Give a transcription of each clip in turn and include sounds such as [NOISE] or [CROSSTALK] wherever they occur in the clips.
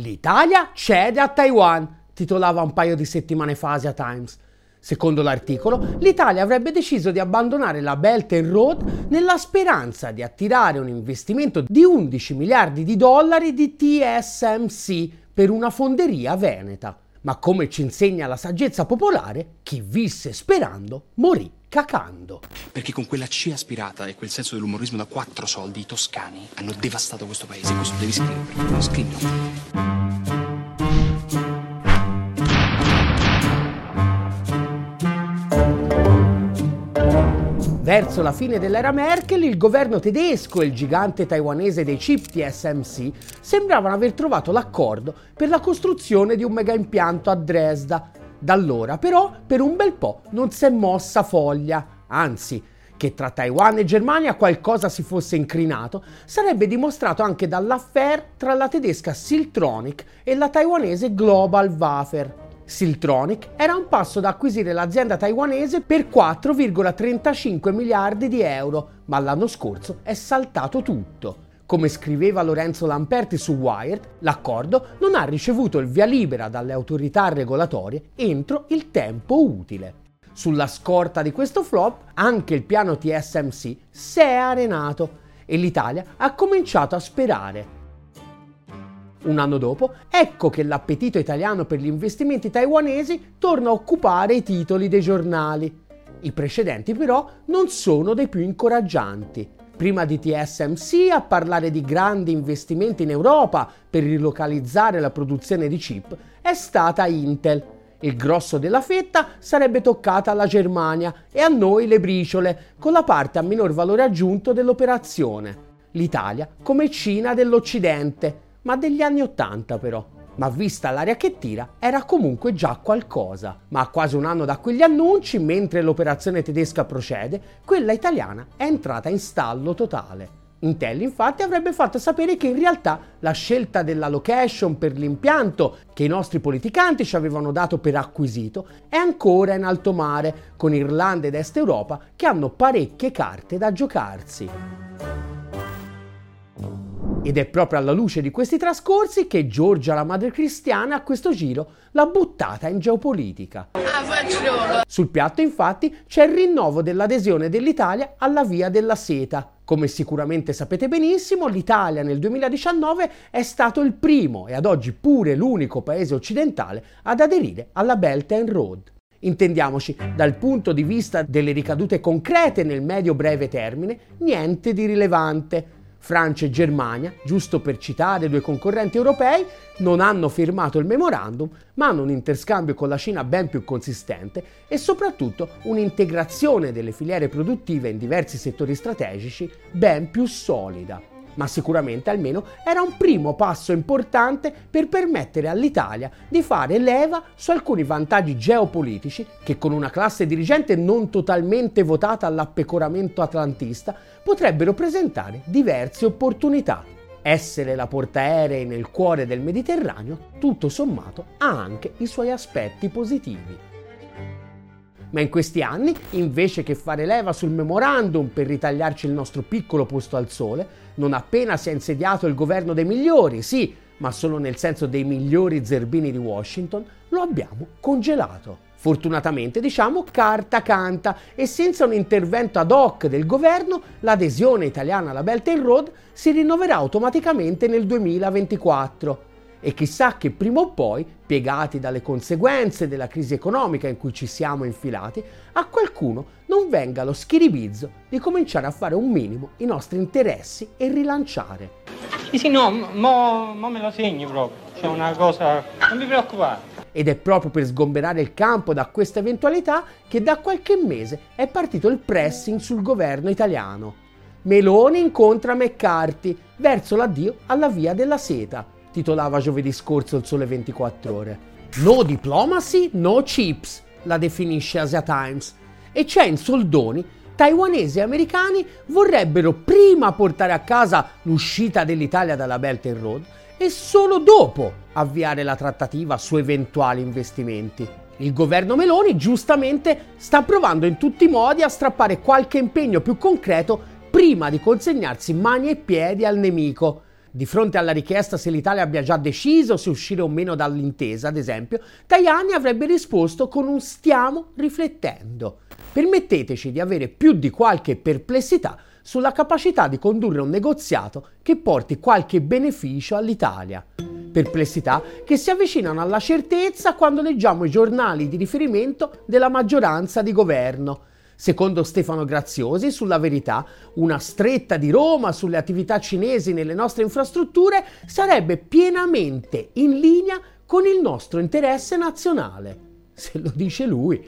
L'Italia cede a Taiwan, titolava un paio di settimane fa Asia Times. Secondo l'articolo, l'Italia avrebbe deciso di abbandonare la Belt and Road nella speranza di attirare un investimento di 11 miliardi di dollari di TSMC per una fonderia veneta. Ma come ci insegna la saggezza popolare, chi visse sperando morì cacando. Perché con quella C aspirata e quel senso dell'umorismo da quattro soldi i toscani hanno devastato questo paese. Questo devi scriverlo. Scrivilo. Verso la fine dell'era Merkel, il governo tedesco e il gigante taiwanese dei chip TSMC sembravano aver trovato l'accordo per la costruzione di un mega impianto a Dresda. Da allora, però, per un bel po' non si è mossa foglia, anzi, che tra Taiwan e Germania qualcosa si fosse incrinato, sarebbe dimostrato anche dall'affair tra la tedesca Siltronic e la taiwanese Global Wafer. Siltronic era un passo da acquisire l'azienda taiwanese per 4,35 miliardi di euro, ma l'anno scorso è saltato tutto. Come scriveva Lorenzo Lamperti su Wired, l'accordo non ha ricevuto il via libera dalle autorità regolatorie entro il tempo utile. Sulla scorta di questo flop, anche il piano TSMC si è arenato e l'Italia ha cominciato a sperare un anno dopo, ecco che l'appetito italiano per gli investimenti taiwanesi torna a occupare i titoli dei giornali. I precedenti però non sono dei più incoraggianti. Prima di TSMC a parlare di grandi investimenti in Europa per rilocalizzare la produzione di chip è stata Intel. Il grosso della fetta sarebbe toccata alla Germania e a noi le briciole, con la parte a minor valore aggiunto dell'operazione. L'Italia come Cina dell'Occidente, ma degli anni Ottanta però. Ma vista l'aria che tira, era comunque già qualcosa. Ma a quasi un anno da quegli annunci, mentre l'operazione tedesca procede, quella italiana è entrata in stallo totale. Intel infatti avrebbe fatto sapere che in realtà la scelta della location per l'impianto che i nostri politicanti ci avevano dato per acquisito è ancora in alto mare, con Irlanda ed Est Europa che hanno parecchie carte da giocarsi. Ed è proprio alla luce di questi trascorsi che Giorgia la madre cristiana a questo giro l'ha buttata in geopolitica. Sul piatto infatti c'è il rinnovo dell'adesione dell'Italia alla Via della Seta. Come sicuramente sapete benissimo, l'Italia nel 2019 è stato il primo e ad oggi pure l'unico paese occidentale ad aderire alla Belt and Road. Intendiamoci, dal punto di vista delle ricadute concrete nel medio-breve termine, niente di rilevante. Francia e Germania, giusto per citare due concorrenti europei, non hanno firmato il memorandum, ma hanno un interscambio con la Cina ben più consistente e soprattutto un'integrazione delle filiere produttive in diversi settori strategici ben più solida ma sicuramente almeno era un primo passo importante per permettere all'Italia di fare leva su alcuni vantaggi geopolitici che con una classe dirigente non totalmente votata all'appecoramento atlantista potrebbero presentare diverse opportunità. Essere la portaerei nel cuore del Mediterraneo, tutto sommato, ha anche i suoi aspetti positivi. Ma in questi anni, invece che fare leva sul memorandum per ritagliarci il nostro piccolo posto al sole, non appena si è insediato il governo dei migliori, sì, ma solo nel senso dei migliori zerbini di Washington, lo abbiamo congelato. Fortunatamente, diciamo, carta canta e senza un intervento ad hoc del governo, l'adesione italiana alla Belt and Road si rinnoverà automaticamente nel 2024 e chissà che prima o poi, piegati dalle conseguenze della crisi economica in cui ci siamo infilati, a qualcuno non venga lo schiribizzo di cominciare a fare un minimo i nostri interessi e rilanciare. Sì, sì, no, mo, mo me lo segni proprio, c'è una cosa, non vi preoccupate. Ed è proprio per sgomberare il campo da questa eventualità che da qualche mese è partito il pressing sul governo italiano. Meloni incontra McCarthy verso l'addio alla via della seta titolava giovedì scorso il Sole 24 Ore. No diplomacy, no chips, la definisce Asia Times. E c'è in soldoni taiwanesi e americani vorrebbero prima portare a casa l'uscita dell'Italia dalla Belt and Road e solo dopo avviare la trattativa su eventuali investimenti. Il governo Meloni giustamente sta provando in tutti i modi a strappare qualche impegno più concreto prima di consegnarsi mani e piedi al nemico Di fronte alla richiesta se l'Italia abbia già deciso se uscire o meno dall'intesa, ad esempio, Tajani avrebbe risposto con un stiamo riflettendo. Permetteteci di avere più di qualche perplessità sulla capacità di condurre un negoziato che porti qualche beneficio all'Italia. Perplessità che si avvicinano alla certezza quando leggiamo i giornali di riferimento della maggioranza di governo Secondo Stefano Graziosi, sulla verità, una stretta di Roma sulle attività cinesi nelle nostre infrastrutture sarebbe pienamente in linea con il nostro interesse nazionale. Se lo dice lui.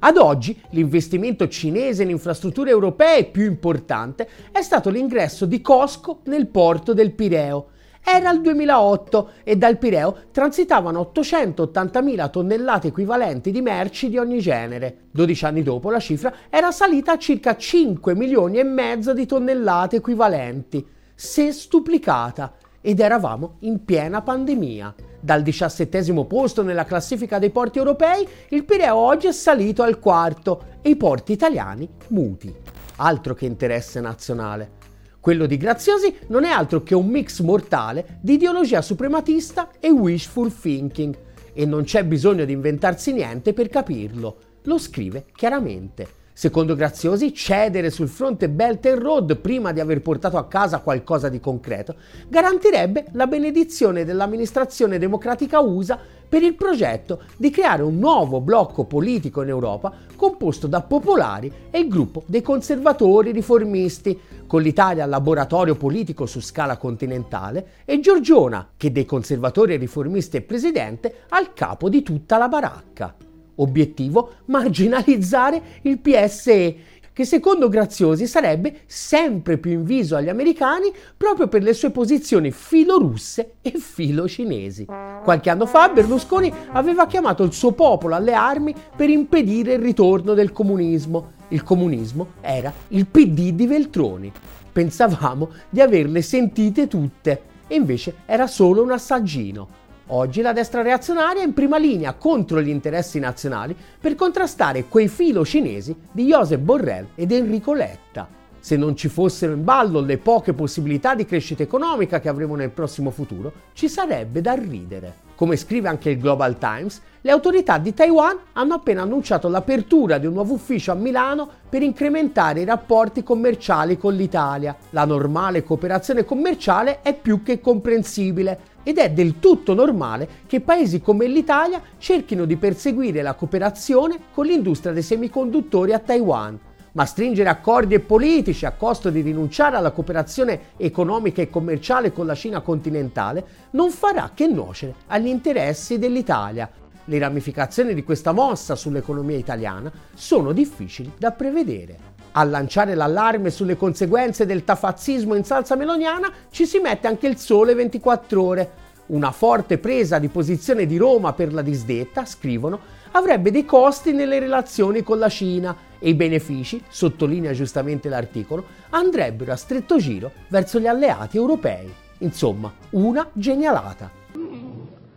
Ad oggi l'investimento cinese in infrastrutture europee più importante è stato l'ingresso di Costco nel porto del Pireo, era il 2008 e dal Pireo transitavano 880.000 tonnellate equivalenti di merci di ogni genere. 12 anni dopo la cifra era salita a circa 5 milioni e mezzo di tonnellate equivalenti, sestuplicata ed eravamo in piena pandemia. Dal diciassettesimo posto nella classifica dei porti europei, il Pireo oggi è salito al quarto e i porti italiani muti. Altro che interesse nazionale. Quello di Graziosi non è altro che un mix mortale di ideologia suprematista e wishful thinking, e non c'è bisogno di inventarsi niente per capirlo. Lo scrive chiaramente. Secondo Graziosi, cedere sul fronte Belt and Road prima di aver portato a casa qualcosa di concreto garantirebbe la benedizione dell'amministrazione democratica USA per il progetto di creare un nuovo blocco politico in Europa composto da popolari e il gruppo dei conservatori riformisti, con l'Italia laboratorio politico su scala continentale e Giorgiona, che dei conservatori riformisti è presidente, al capo di tutta la baracca. Obiettivo marginalizzare il PSE, che secondo Graziosi sarebbe sempre più inviso agli americani proprio per le sue posizioni filorusse e filocinesi. Qualche anno fa Berlusconi aveva chiamato il suo popolo alle armi per impedire il ritorno del comunismo. Il comunismo era il PD di Veltroni. Pensavamo di averle sentite tutte e invece era solo un assaggino. Oggi la destra reazionaria è in prima linea contro gli interessi nazionali per contrastare quei filo cinesi di Josep Borrell ed Enrico Letta. Se non ci fossero in ballo le poche possibilità di crescita economica che avremo nel prossimo futuro, ci sarebbe da ridere. Come scrive anche il Global Times, le autorità di Taiwan hanno appena annunciato l'apertura di un nuovo ufficio a Milano per incrementare i rapporti commerciali con l'Italia. La normale cooperazione commerciale è più che comprensibile, ed è del tutto normale che paesi come l'Italia cerchino di perseguire la cooperazione con l'industria dei semiconduttori a Taiwan. Ma stringere accordi politici a costo di rinunciare alla cooperazione economica e commerciale con la Cina continentale non farà che nuocere agli interessi dell'Italia. Le ramificazioni di questa mossa sull'economia italiana sono difficili da prevedere. A lanciare l'allarme sulle conseguenze del tafazzismo in salsa meloniana ci si mette anche il sole 24 ore. Una forte presa di posizione di Roma per la disdetta, scrivono, avrebbe dei costi nelle relazioni con la Cina e i benefici, sottolinea giustamente l'articolo, andrebbero a stretto giro verso gli alleati europei. Insomma, una genialata.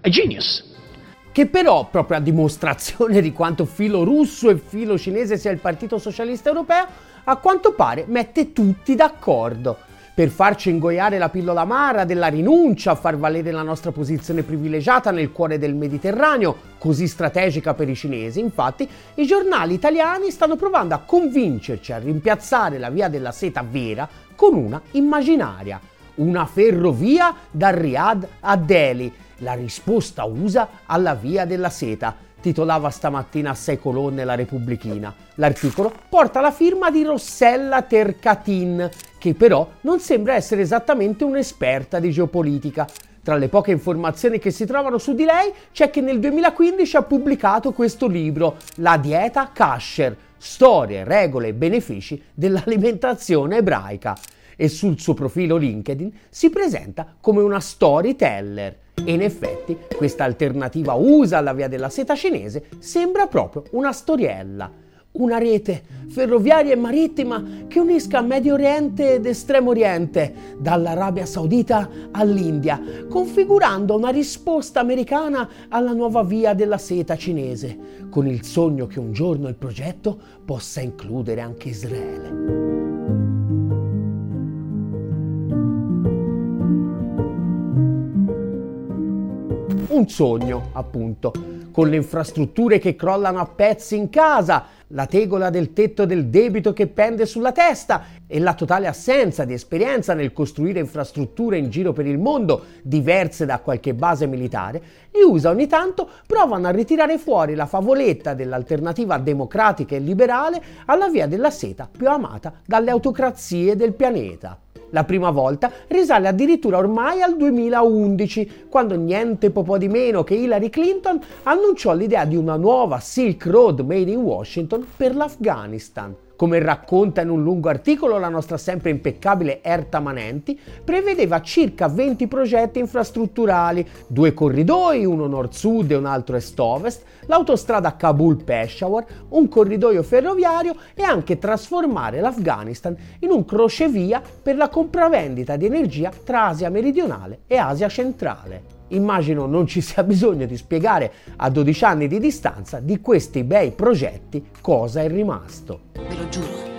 A genius! che però, proprio a dimostrazione di quanto filo russo e filo cinese sia il Partito Socialista Europeo, a quanto pare mette tutti d'accordo per farci ingoiare la pillola amara della rinuncia a far valere la nostra posizione privilegiata nel cuore del Mediterraneo, così strategica per i cinesi. Infatti, i giornali italiani stanno provando a convincerci a rimpiazzare la via della seta vera con una immaginaria, una ferrovia da Riyadh a Delhi la risposta USA alla via della seta, titolava stamattina a sei colonne la Repubblichina. L'articolo porta la firma di Rossella Tercatin, che però non sembra essere esattamente un'esperta di geopolitica. Tra le poche informazioni che si trovano su di lei c'è che nel 2015 ha pubblicato questo libro, La dieta kasher, storie, regole e benefici dell'alimentazione ebraica. E sul suo profilo LinkedIn si presenta come una storyteller e in effetti questa alternativa USA alla via della seta cinese sembra proprio una storiella, una rete ferroviaria e marittima che unisca Medio Oriente ed Estremo Oriente, dall'Arabia Saudita all'India, configurando una risposta americana alla nuova via della seta cinese, con il sogno che un giorno il progetto possa includere anche Israele. Un sogno, appunto, con le infrastrutture che crollano a pezzi in casa, la tegola del tetto del debito che pende sulla testa e la totale assenza di esperienza nel costruire infrastrutture in giro per il mondo, diverse da qualche base militare, gli USA ogni tanto provano a ritirare fuori la favoletta dell'alternativa democratica e liberale alla via della seta più amata dalle autocrazie del pianeta. La prima volta risale addirittura ormai al 2011, quando niente po' di meno che Hillary Clinton annunciò l'idea di una nuova Silk Road made in Washington per l'Afghanistan. Come racconta in un lungo articolo la nostra sempre impeccabile Erta Manenti, prevedeva circa 20 progetti infrastrutturali, due corridoi, uno nord-sud e un altro est-ovest, l'autostrada Kabul-Peshawar, un corridoio ferroviario e anche trasformare l'Afghanistan in un crocevia per la compravendita di energia tra Asia meridionale e Asia centrale. Immagino non ci sia [LAUGHS] bisogno di spiegare a 12 anni di distanza di questi bei progetti cosa è rimasto. Ve lo giuro.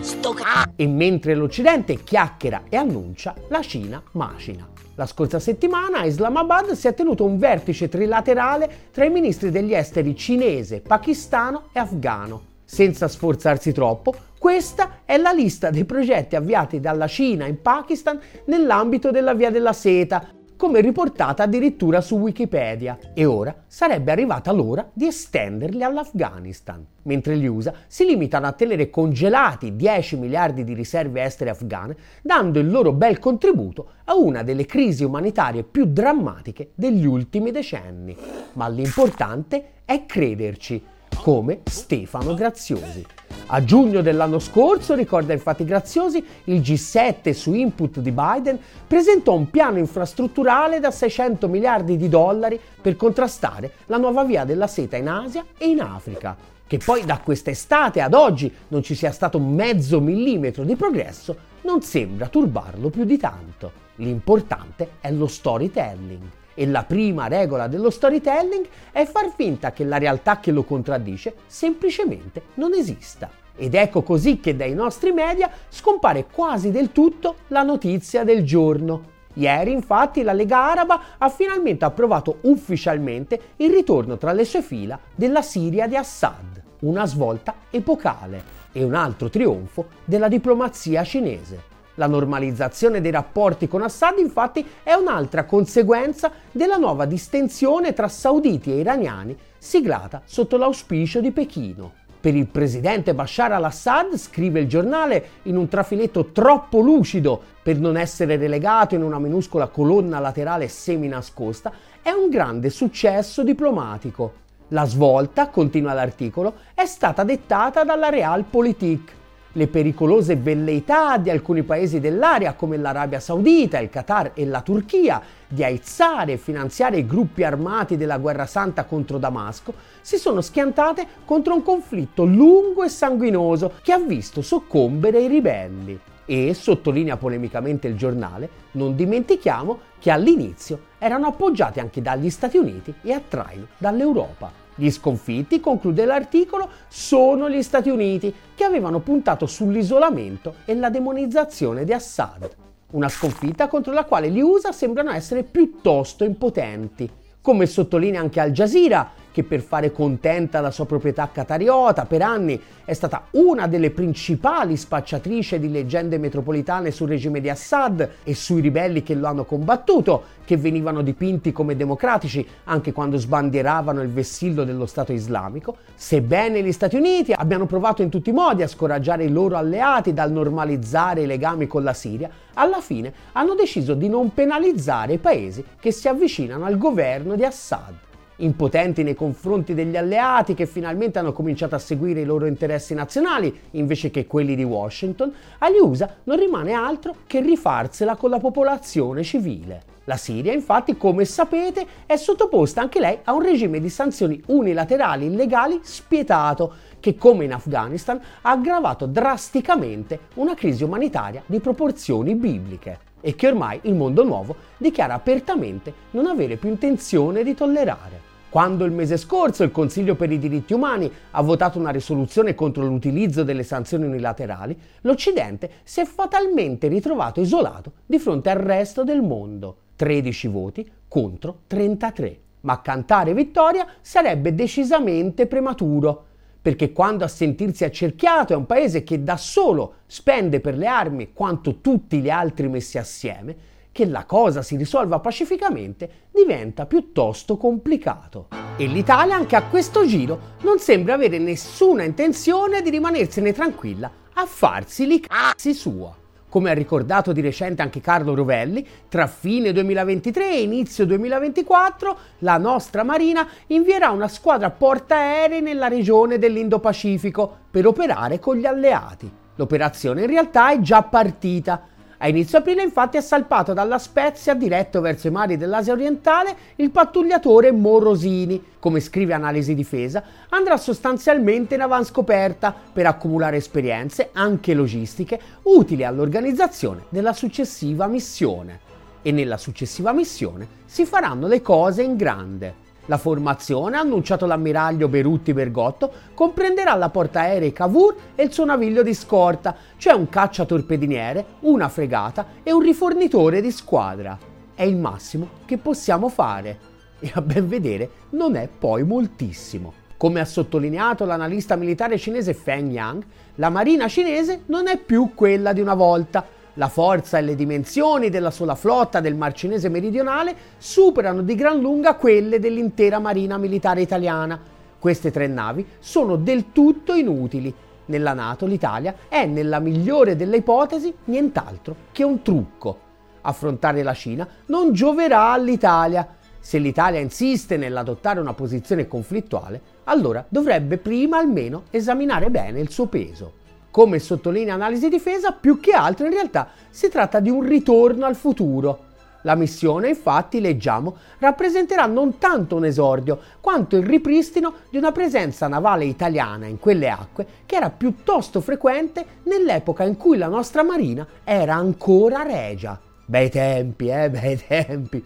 Sto E mentre l'Occidente chiacchiera e annuncia, la Cina macina. La scorsa settimana a Islamabad si è tenuto un vertice trilaterale tra i ministri degli esteri cinese, pakistano e afgano. Senza sforzarsi troppo, questa è la lista dei progetti avviati dalla Cina in Pakistan nell'ambito della Via della Seta, come riportata addirittura su Wikipedia, e ora sarebbe arrivata l'ora di estenderli all'Afghanistan, mentre gli USA si limitano a tenere congelati 10 miliardi di riserve estere afghane, dando il loro bel contributo a una delle crisi umanitarie più drammatiche degli ultimi decenni. Ma l'importante è crederci, come Stefano Graziosi. A giugno dell'anno scorso, ricorda infatti Graziosi, il G7 su input di Biden presentò un piano infrastrutturale da 600 miliardi di dollari per contrastare la nuova via della seta in Asia e in Africa. Che poi da quest'estate ad oggi non ci sia stato mezzo millimetro di progresso non sembra turbarlo più di tanto. L'importante è lo storytelling. E la prima regola dello storytelling è far finta che la realtà che lo contraddice semplicemente non esista. Ed ecco così che dai nostri media scompare quasi del tutto la notizia del giorno. Ieri infatti la Lega Araba ha finalmente approvato ufficialmente il ritorno tra le sue fila della Siria di Assad, una svolta epocale e un altro trionfo della diplomazia cinese. La normalizzazione dei rapporti con Assad infatti è un'altra conseguenza della nuova distensione tra sauditi e iraniani siglata sotto l'auspicio di Pechino. Per il presidente Bashar al-Assad, scrive il giornale, in un trafiletto troppo lucido per non essere relegato in una minuscola colonna laterale semi-nascosta, è un grande successo diplomatico. La svolta, continua l'articolo, è stata dettata dalla Realpolitik, le pericolose velleità di alcuni paesi dell'area come l'Arabia Saudita, il Qatar e la Turchia di aizzare e finanziare i gruppi armati della guerra santa contro Damasco si sono schiantate contro un conflitto lungo e sanguinoso che ha visto soccombere i ribelli. E, sottolinea polemicamente il giornale, non dimentichiamo che all'inizio erano appoggiati anche dagli Stati Uniti e a traino dall'Europa. Gli sconfitti, conclude l'articolo, sono gli Stati Uniti, che avevano puntato sull'isolamento e la demonizzazione di Assad. Una sconfitta contro la quale gli USA sembrano essere piuttosto impotenti. Come sottolinea anche Al Jazeera, che per fare contenta la sua proprietà catariota per anni è stata una delle principali spacciatrici di leggende metropolitane sul regime di Assad e sui ribelli che lo hanno combattuto, che venivano dipinti come democratici anche quando sbandieravano il vessillo dello Stato islamico, sebbene gli Stati Uniti abbiano provato in tutti i modi a scoraggiare i loro alleati dal normalizzare i legami con la Siria, alla fine hanno deciso di non penalizzare i paesi che si avvicinano al governo di Assad impotenti nei confronti degli alleati che finalmente hanno cominciato a seguire i loro interessi nazionali invece che quelli di Washington, agli USA non rimane altro che rifarsela con la popolazione civile. La Siria, infatti, come sapete, è sottoposta anche lei a un regime di sanzioni unilaterali illegali spietato, che come in Afghanistan ha aggravato drasticamente una crisi umanitaria di proporzioni bibliche e che ormai il mondo nuovo dichiara apertamente non avere più intenzione di tollerare. Quando il mese scorso il Consiglio per i diritti umani ha votato una risoluzione contro l'utilizzo delle sanzioni unilaterali, l'Occidente si è fatalmente ritrovato isolato di fronte al resto del mondo. 13 voti contro 33. Ma cantare vittoria sarebbe decisamente prematuro, perché quando a sentirsi accerchiato è un paese che da solo spende per le armi quanto tutti gli altri messi assieme, che la cosa si risolva pacificamente diventa piuttosto complicato. E l'Italia anche a questo giro non sembra avere nessuna intenzione di rimanersene tranquilla a farsi li sua. Come ha ricordato di recente anche Carlo Rovelli, tra fine 2023 e inizio 2024 la nostra Marina invierà una squadra portaerei nella regione dell'Indo-Pacifico per operare con gli alleati. L'operazione in realtà è già partita a inizio aprile infatti è salpato dalla Spezia diretto verso i mari dell'Asia orientale il pattugliatore Morosini. Come scrive Analisi Difesa, andrà sostanzialmente in avanscoperta per accumulare esperienze, anche logistiche, utili all'organizzazione della successiva missione. E nella successiva missione si faranno le cose in grande. La formazione, ha annunciato l'ammiraglio Berutti Bergotto, comprenderà la portaerei Cavour e il suo naviglio di scorta, cioè un cacciatorpediniere, una fregata e un rifornitore di squadra. È il massimo che possiamo fare. E a ben vedere non è poi moltissimo. Come ha sottolineato l'analista militare cinese Feng Yang, la marina cinese non è più quella di una volta la forza e le dimensioni della sola flotta del Mar Cinese meridionale superano di gran lunga quelle dell'intera marina militare italiana. Queste tre navi sono del tutto inutili. Nella Nato l'Italia è, nella migliore delle ipotesi, nient'altro che un trucco. Affrontare la Cina non gioverà all'Italia. Se l'Italia insiste nell'adottare una posizione conflittuale, allora dovrebbe prima almeno esaminare bene il suo peso. Come sottolinea Analisi Difesa, più che altro in realtà si tratta di un ritorno al futuro. La missione, infatti, leggiamo, rappresenterà non tanto un esordio, quanto il ripristino di una presenza navale italiana in quelle acque che era piuttosto frequente nell'epoca in cui la nostra marina era ancora regia. Bei tempi, eh, bei [LAUGHS] tempi.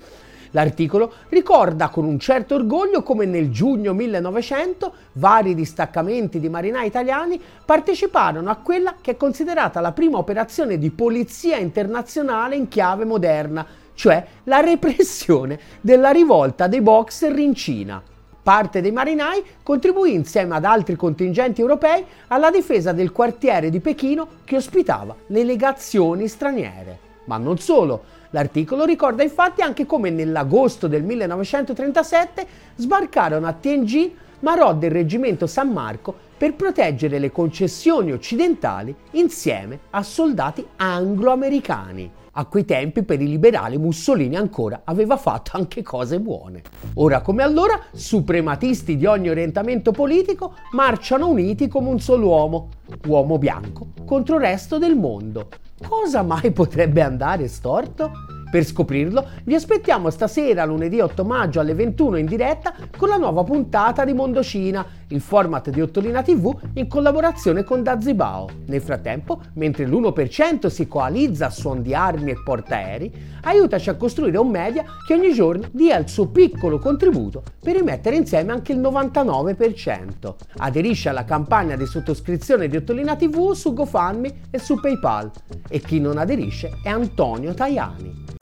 L'articolo ricorda con un certo orgoglio come nel giugno 1900 vari distaccamenti di marinai italiani parteciparono a quella che è considerata la prima operazione di polizia internazionale in chiave moderna, cioè la repressione della rivolta dei boxer in Cina. Parte dei marinai contribuì insieme ad altri contingenti europei alla difesa del quartiere di Pechino che ospitava le legazioni straniere. Ma non solo, L'articolo ricorda infatti anche come nell'agosto del 1937 sbarcarono a Tianjin Marò del reggimento San Marco per proteggere le concessioni occidentali insieme a soldati anglo-americani. A quei tempi per i liberali Mussolini ancora aveva fatto anche cose buone. Ora come allora, suprematisti di ogni orientamento politico marciano uniti come un solo uomo, uomo bianco, contro il resto del mondo. Cosa mai potrebbe andare storto? Per scoprirlo, vi aspettiamo stasera, lunedì 8 maggio alle 21 in diretta con la nuova puntata di Mondocina, il format di Ottolina TV in collaborazione con Dazibao. Nel frattempo, mentre l'1% si coalizza a suon di armi e portaerei, aiutaci a costruire un media che ogni giorno dia il suo piccolo contributo per rimettere insieme anche il 99%. Aderisci alla campagna di sottoscrizione di Ottolina TV su GoFundMe e su PayPal. E chi non aderisce è Antonio Tajani.